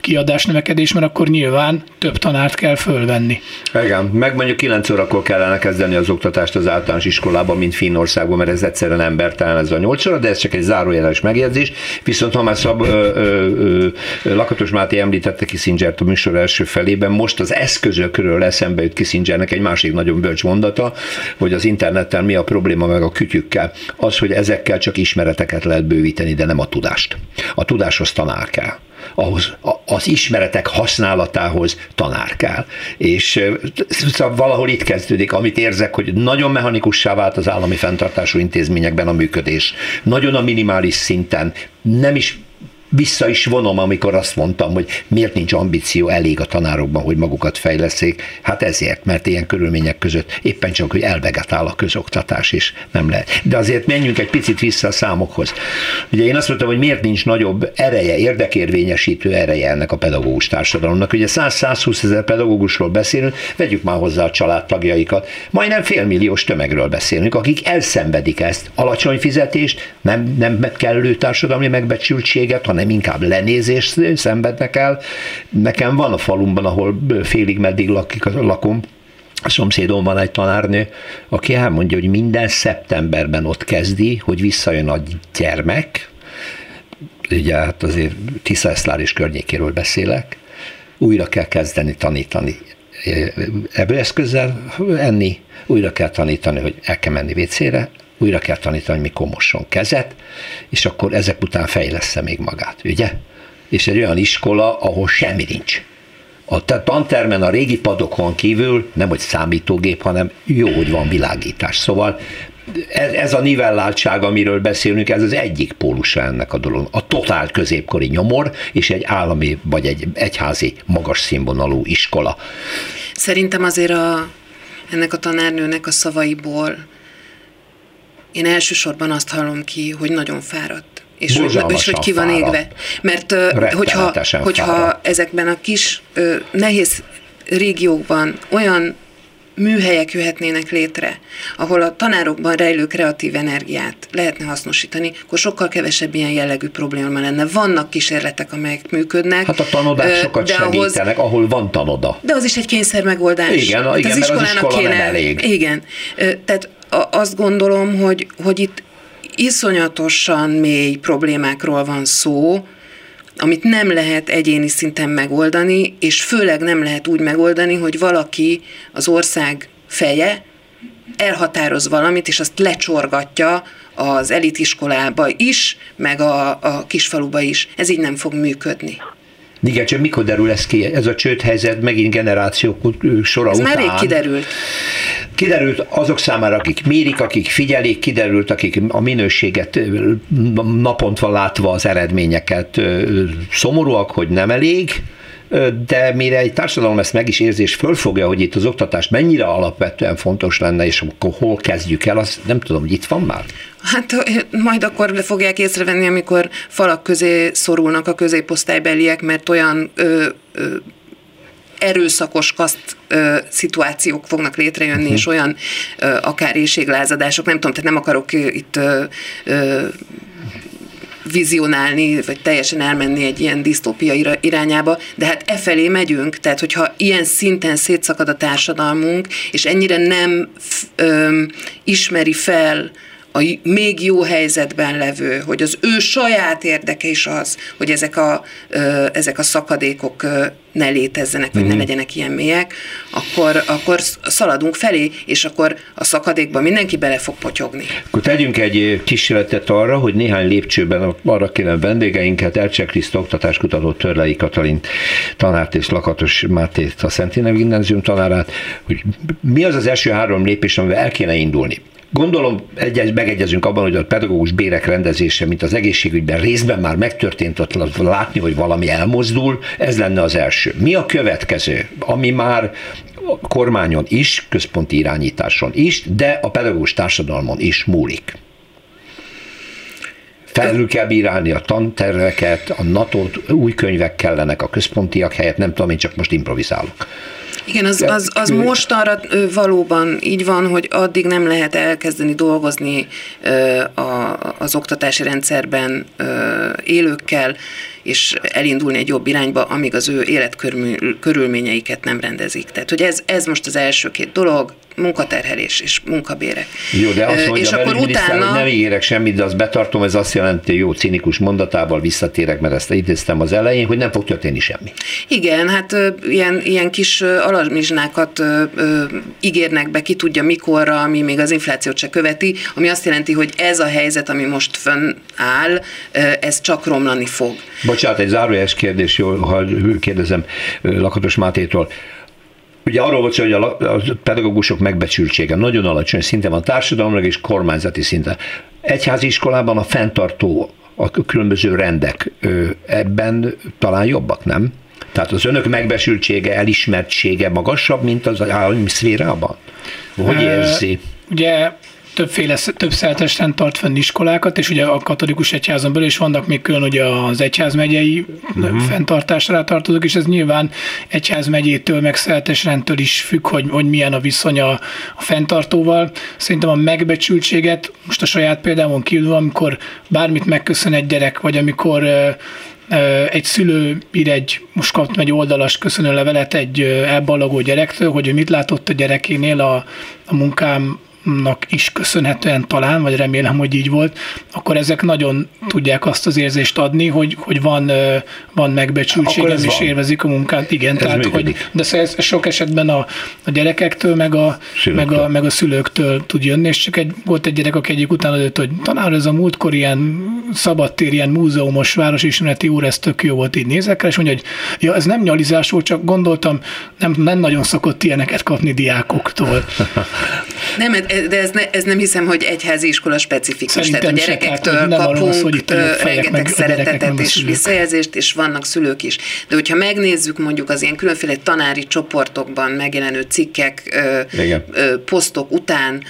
kiadás növekedés, mert akkor nyilván több tanárt kell fölvenni. Igen, meg mondjuk 9 órakor kellene kezdeni az oktatást az általános iskolában, mint Finnországban, mert ez egyszerűen embertelen ez a 8 óra, de ez csak egy zárójeles megjegyzés. Viszont ha már szab, ö, ö, ö, Lakatos Máté említette Kissinger-t a műsor első felében, most az eszközökről eszembe jut Kissingernek egy másik nagyon bölcs mondata, hogy az interneten mi a probléma meg a kütyükkel. Az, hogy ezekkel csak ismereteket lehet bővíteni, de nem a tudást. A tudáshoz tanár kell ahhoz, az ismeretek használatához tanár kell. És szóval valahol itt kezdődik, amit érzek, hogy nagyon mechanikussá vált az állami fenntartású intézményekben a működés. Nagyon a minimális szinten, nem is vissza is vonom, amikor azt mondtam, hogy miért nincs ambíció elég a tanárokban, hogy magukat fejleszék. Hát ezért, mert ilyen körülmények között éppen csak, hogy elveget áll a közoktatás, és nem lehet. De azért menjünk egy picit vissza a számokhoz. Ugye én azt mondtam, hogy miért nincs nagyobb ereje, érdekérvényesítő ereje ennek a pedagógus társadalomnak. Ugye 100-120 ezer pedagógusról beszélünk, vegyük már hozzá a családtagjaikat. Majdnem félmilliós tömegről beszélünk, akik elszenvedik ezt. Alacsony fizetést, nem, nem kellő társadalmi megbecsültséget, hanem hanem inkább lenézést szenvednek el. Nekem van a falumban, ahol félig meddig lakik, lakom, a szomszédom van egy tanárnő, aki elmondja, hogy minden szeptemberben ott kezdi, hogy visszajön a gyermek, ugye hát azért Tisza Eszlár és környékéről beszélek, újra kell kezdeni tanítani eszközzel enni, újra kell tanítani, hogy el kell menni vécére, újra kell tanítani, mikor mosson kezet, és akkor ezek után fejlesz még magát, ugye? És egy olyan iskola, ahol semmi nincs. A tantermen a régi padokon kívül nem hogy számítógép, hanem jó, hogy van világítás. Szóval ez, ez a nivelláltság, amiről beszélünk, ez az egyik pólusa ennek a dolog. A totál középkori nyomor és egy állami vagy egy egyházi magas színvonalú iskola. Szerintem azért a, ennek a tanárnőnek a szavaiból én elsősorban azt hallom ki, hogy nagyon fáradt. És hogy, és hogy ki van égve. Mert hogyha, hogyha ezekben a kis nehéz régiókban olyan műhelyek jöhetnének létre, ahol a tanárokban rejlő kreatív energiát lehetne hasznosítani, akkor sokkal kevesebb ilyen jellegű probléma lenne. Vannak kísérletek, amelyek működnek. Hát a tanodák sokat de segítenek, ahhoz, ahol van tanoda. De az is egy kényszer megoldás. Igen, hát igen az iskolának az iskola kéne, nem elég. Igen. Tehát azt gondolom, hogy, hogy itt iszonyatosan mély problémákról van szó, amit nem lehet egyéni szinten megoldani, és főleg nem lehet úgy megoldani, hogy valaki az ország feje elhatároz valamit, és azt lecsorgatja az elitiskolába is, meg a, a kisfaluba is. Ez így nem fog működni. Igen, csak mikor derül ez ki? Ez a csődhelyzet megint generációk sora ez után. már rég kiderült. Kiderült azok számára, akik mérik, akik figyelik, kiderült, akik a minőséget napontva látva az eredményeket szomorúak, hogy nem elég, de mire egy társadalom ezt meg is érzi, fölfogja, hogy itt az oktatás mennyire alapvetően fontos lenne, és akkor hol kezdjük el, azt nem tudom, hogy itt van már. Hát majd akkor fogják észrevenni, amikor falak közé szorulnak a középosztálybeliek, mert olyan ö, ö, erőszakos kaszt ö, szituációk fognak létrejönni, uh-huh. és olyan ö, akár éjséglázadások, nem tudom, tehát nem akarok ö, itt ö, ö, vizionálni, vagy teljesen elmenni egy ilyen disztópia irányába, de hát e felé megyünk, tehát hogyha ilyen szinten szétszakad a társadalmunk, és ennyire nem ö, ismeri fel a még jó helyzetben levő, hogy az ő saját érdeke is az, hogy ezek a, ezek a szakadékok ne létezzenek, vagy mm. ne mhm. legyenek ilyen mélyek, akkor, akkor szaladunk felé, és akkor a szakadékba mindenki bele fog potyogni. Akkor tegyünk egy kísérletet arra, hogy néhány lépcsőben arra kérem vendégeinket, Elcsek Kriszta oktatáskutató Törlei Katalin tanárt és Lakatos Mátét, a Szentine Gimnázium tanárát, hogy mi az az első három lépés, amivel el kéne indulni. Gondolom, egyes, megegyezünk abban, hogy a pedagógus bérek rendezése, mint az egészségügyben részben már megtörtént, ott látni, hogy valami elmozdul, ez lenne az első. Mi a következő, ami már kormányon is, központi irányításon is, de a pedagógus társadalmon is múlik? Felül kell bírálni a tanterveket, a nato új könyvek kellenek a központiak helyett, nem tudom, én csak most improvizálok. Igen, az, az, az most arra valóban így van, hogy addig nem lehet elkezdeni dolgozni az oktatási rendszerben élőkkel, és elindulni egy jobb irányba, amíg az ő életkörülményeiket nem rendezik. Tehát, hogy ez, ez most az első két dolog, munkaterhelés és munkabérek. Jó, de azt mondja, és akkor utána... hogy nem ígérek semmit, de azt betartom, ez azt jelenti, jó cinikus mondatával visszatérek, mert ezt idéztem az elején, hogy nem fog történni semmi. Igen, hát ilyen, ilyen kis alarmizsnákat ígérnek be, ki tudja mikorra, ami még az inflációt se követi, ami azt jelenti, hogy ez a helyzet, ami most fönn áll, ez csak romlani fog. Bocsánat, egy zárójeles kérdés, jól, ha kérdezem Lakatos Mátétól Ugye arról volt hogy a, a pedagógusok megbecsültsége nagyon alacsony szinten van társadalmilag és kormányzati szinten. Egyházi iskolában a fenntartó, a különböző rendek ebben talán jobbak, nem? Tehát az önök megbesültsége, elismertsége magasabb, mint az állami szférában? Hogy érzi? Ugye többféle, több szeltesen tart fenn iskolákat, és ugye a katolikus egyházon belül is vannak még külön ugye az egyházmegyei uh-huh. fenntartásra tartozók, és ez nyilván egyházmegyétől, meg szeltesrendtől is függ, hogy, hogy milyen a viszony a, a fenntartóval. Szerintem a megbecsültséget, most a saját példámon kívül, amikor bármit megköszön egy gyerek, vagy amikor egy szülő ír egy, most kaptam egy oldalas köszönő levelet egy elballagó gyerektől, hogy mit látott a gyerekénél a, a munkám nak is köszönhetően talán, vagy remélem, hogy így volt, akkor ezek nagyon tudják azt az érzést adni, hogy, hogy van, van megbecsültségem, és van. élvezik a munkát. Igen, ez tehát, hogy, de szóval ez sok esetben a, a gyerekektől, meg a, meg, a, meg a szülőktől tud jönni, és csak egy, volt egy gyerek, aki egyik után adott, hogy tanár, ez a múltkor ilyen szabadtér, ilyen múzeumos városismereti úr, ez tök jó volt, így nézek és mondja, hogy ja, ez nem nyalizás volt, csak gondoltam, nem, nem nagyon szokott ilyeneket kapni diákoktól. Nem, de ez, ne, ez nem hiszem, hogy egyházi iskola specifikus. Szerintem Tehát a gyerekektől se, kapunk az, hogy rengeteg szeretetet és visszajelzést, és vannak szülők is. De hogyha megnézzük mondjuk az ilyen különféle tanári csoportokban megjelenő cikkek, ö, posztok után,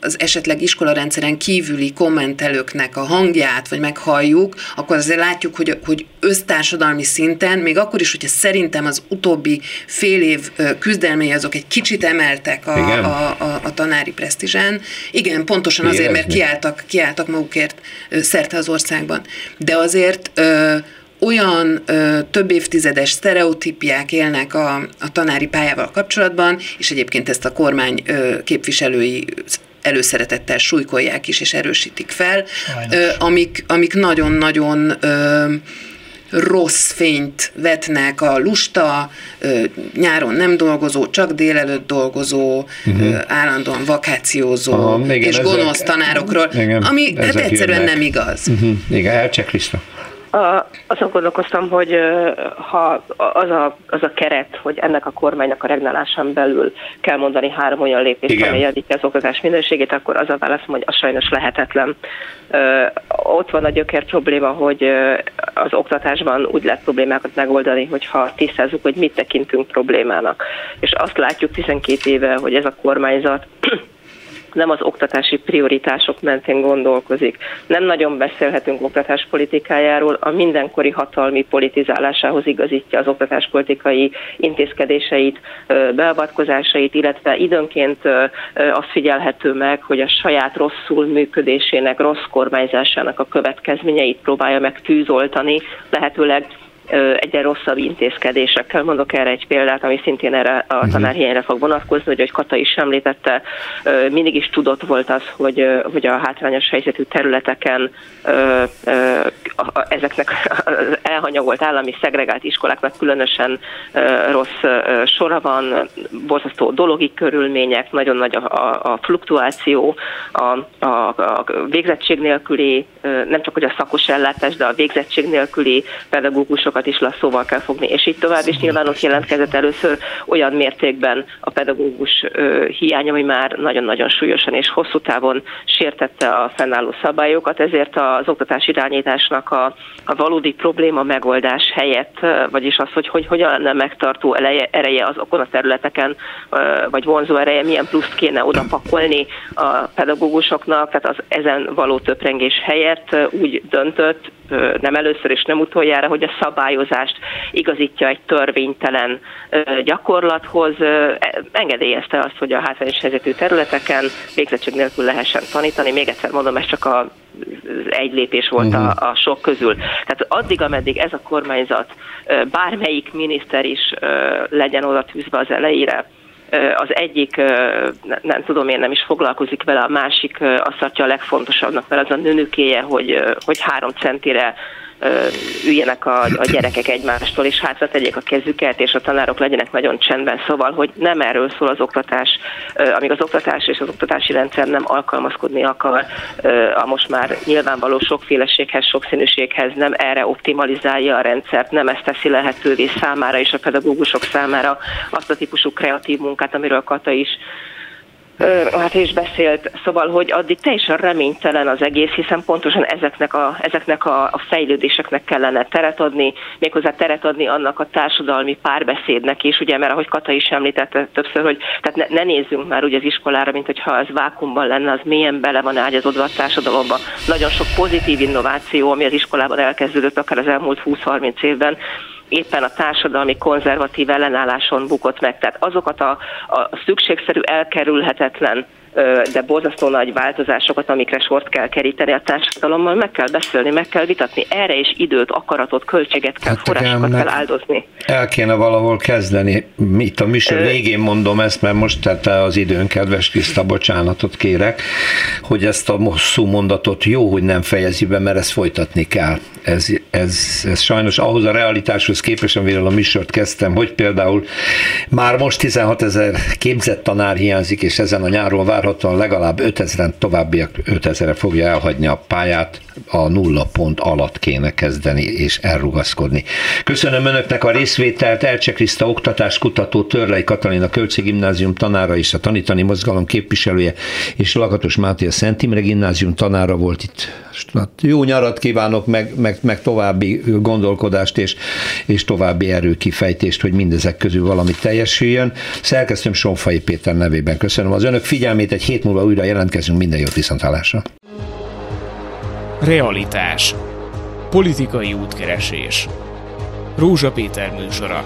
az esetleg iskolarendszeren kívüli kommentelőknek a hangját, vagy meghalljuk, akkor azért látjuk, hogy, hogy össztársadalmi szinten, még akkor is, hogyha szerintem az utóbbi fél év küzdelmei azok egy kicsit emeltek a, a, a, a tanári presztízsán. Igen, pontosan azért, mert kiálltak, kiálltak magukért szerte az országban. De azért ö, olyan ö, több évtizedes sztereotípiák élnek a, a tanári pályával kapcsolatban, és egyébként ezt a kormány ö, képviselői előszeretettel súlykolják is, és erősítik fel, ö, amik, amik nagyon-nagyon rossz fényt vetnek a lusta, nyáron nem dolgozó, csak délelőtt dolgozó, uh-huh. állandóan vakációzó Aha, igen, és gonosz tanárokról, igen, ami hát egyszerűen jönnek. nem igaz. Uh-huh. Igen, elcseklista. A, azon gondolkoztam, hogy ha az a, az a keret, hogy ennek a kormánynak a regnálásán belül kell mondani három olyan lépést, amely javítja az oktatás minőségét, akkor az a válaszom, hogy az sajnos lehetetlen. Ott van a gyökér probléma, hogy az oktatásban úgy lehet problémákat megoldani, hogyha tisztázzuk, hogy mit tekintünk problémának. És azt látjuk 12 éve, hogy ez a kormányzat nem az oktatási prioritások mentén gondolkozik. Nem nagyon beszélhetünk oktatáspolitikájáról, a mindenkori hatalmi politizálásához igazítja az oktatáspolitikai intézkedéseit, beavatkozásait, illetve időnként azt figyelhető meg, hogy a saját rosszul működésének, rossz kormányzásának a következményeit próbálja meg tűzoltani, lehetőleg egyre rosszabb intézkedésekkel. Mondok erre egy példát, ami szintén erre a mhm. tanárhiányra fog vonatkozni, hogy, hogy Kata is említette, mindig is tudott volt az, hogy, hogy a hátrányos helyzetű területeken ezeknek az elhanyagolt állami szegregált iskoláknak különösen rossz sora van, borzasztó dologi körülmények, nagyon nagy a, a, a fluktuáció, a, a, a végzettség nélküli, nem csak hogy a szakos ellátás, de a végzettség nélküli pedagógusok diákokat is lasszóval kell fogni, és így tovább, és nyilván ott jelentkezett először olyan mértékben a pedagógus hiány, ami már nagyon-nagyon súlyosan és hosszú távon sértette a fennálló szabályokat, ezért az oktatás irányításnak a, a valódi probléma megoldás helyett, vagyis az, hogy, hogy hogyan lenne megtartó eleje, ereje azokon a területeken, vagy vonzó ereje, milyen pluszt kéne odapakolni a pedagógusoknak, tehát az ezen való töprengés helyett úgy döntött, nem először és nem utoljára, hogy a szabályozást igazítja egy törvénytelen gyakorlathoz, engedélyezte azt, hogy a hátrányos helyzetű területeken végzettség nélkül lehessen tanítani. Még egyszer mondom, ez csak a egy lépés volt uh-huh. a, mhm. a sok közül. Tehát addig, ameddig ez a kormányzat, bármelyik miniszter is legyen oda tűzve az elejére, az egyik, nem tudom én, nem is foglalkozik vele, a másik azt tartja a legfontosabbnak, mert az a nőnökéje, hogy, hogy három centire üljenek a, a gyerekek egymástól, és hátra tegyék a kezüket, és a tanárok legyenek nagyon csendben. Szóval, hogy nem erről szól az oktatás, amíg az oktatás és az oktatási rendszer nem alkalmazkodni akar a most már nyilvánvaló sokféleséghez, sokszínűséghez, nem erre optimalizálja a rendszert, nem ezt teszi lehetővé számára és a pedagógusok számára azt a típusú kreatív munkát, amiről Kata is hát is beszélt, szóval, hogy addig teljesen reménytelen az egész, hiszen pontosan ezeknek a, ezeknek a, a fejlődéseknek kellene teret adni, méghozzá teret adni annak a társadalmi párbeszédnek is, ugye, mert ahogy Kata is említette többször, hogy tehát ne, ne nézzünk már úgy az iskolára, mint hogyha az vákumban lenne, az milyen bele van ágyazódva a társadalomba. Nagyon sok pozitív innováció, ami az iskolában elkezdődött akár az elmúlt 20-30 évben, éppen a társadalmi konzervatív ellenálláson bukott meg. Tehát azokat a, a szükségszerű, elkerülhetetlen de borzasztó nagy változásokat, amikre sort kell keríteni a társadalommal, meg kell beszélni, meg kell vitatni. Erre is időt, akaratot, költséget kell, hát forrásokat kell áldozni. El kéne valahol kezdeni. Itt a műsor Ö... végén mondom ezt, mert most tette az időn, kedves Kriszta, bocsánatot kérek, hogy ezt a hosszú mondatot jó, hogy nem fejezi be, mert ezt folytatni kell. Ez, ez, ez sajnos ahhoz a realitáshoz képest, amivel a műsort kezdtem, hogy például már most 16 ezer képzett tanár hiányzik, és ezen a nyáron vár várhatóan legalább 5000-en továbbiak 5000 fogja elhagyni a pályát, a nulla pont alatt kéne kezdeni és elrugaszkodni. Köszönöm Önöknek a részvételt, Elcsek Kriszta oktatás kutató Törlei Katalina Költség Gimnázium tanára és a tanítani mozgalom képviselője, és Lakatos Máté a Szent Imre Gimnázium tanára volt itt. Jó nyarat kívánok, meg, meg, meg további gondolkodást és, és további erőkifejtést, hogy mindezek közül valami teljesüljön. Szerkesztőm Sonfai Péter nevében köszönöm az Önök figyelmét, egy hét múlva újra jelentkezünk, minden jót viszontlátásra. Realitás. Politikai útkeresés. Rózsa Péter műsora.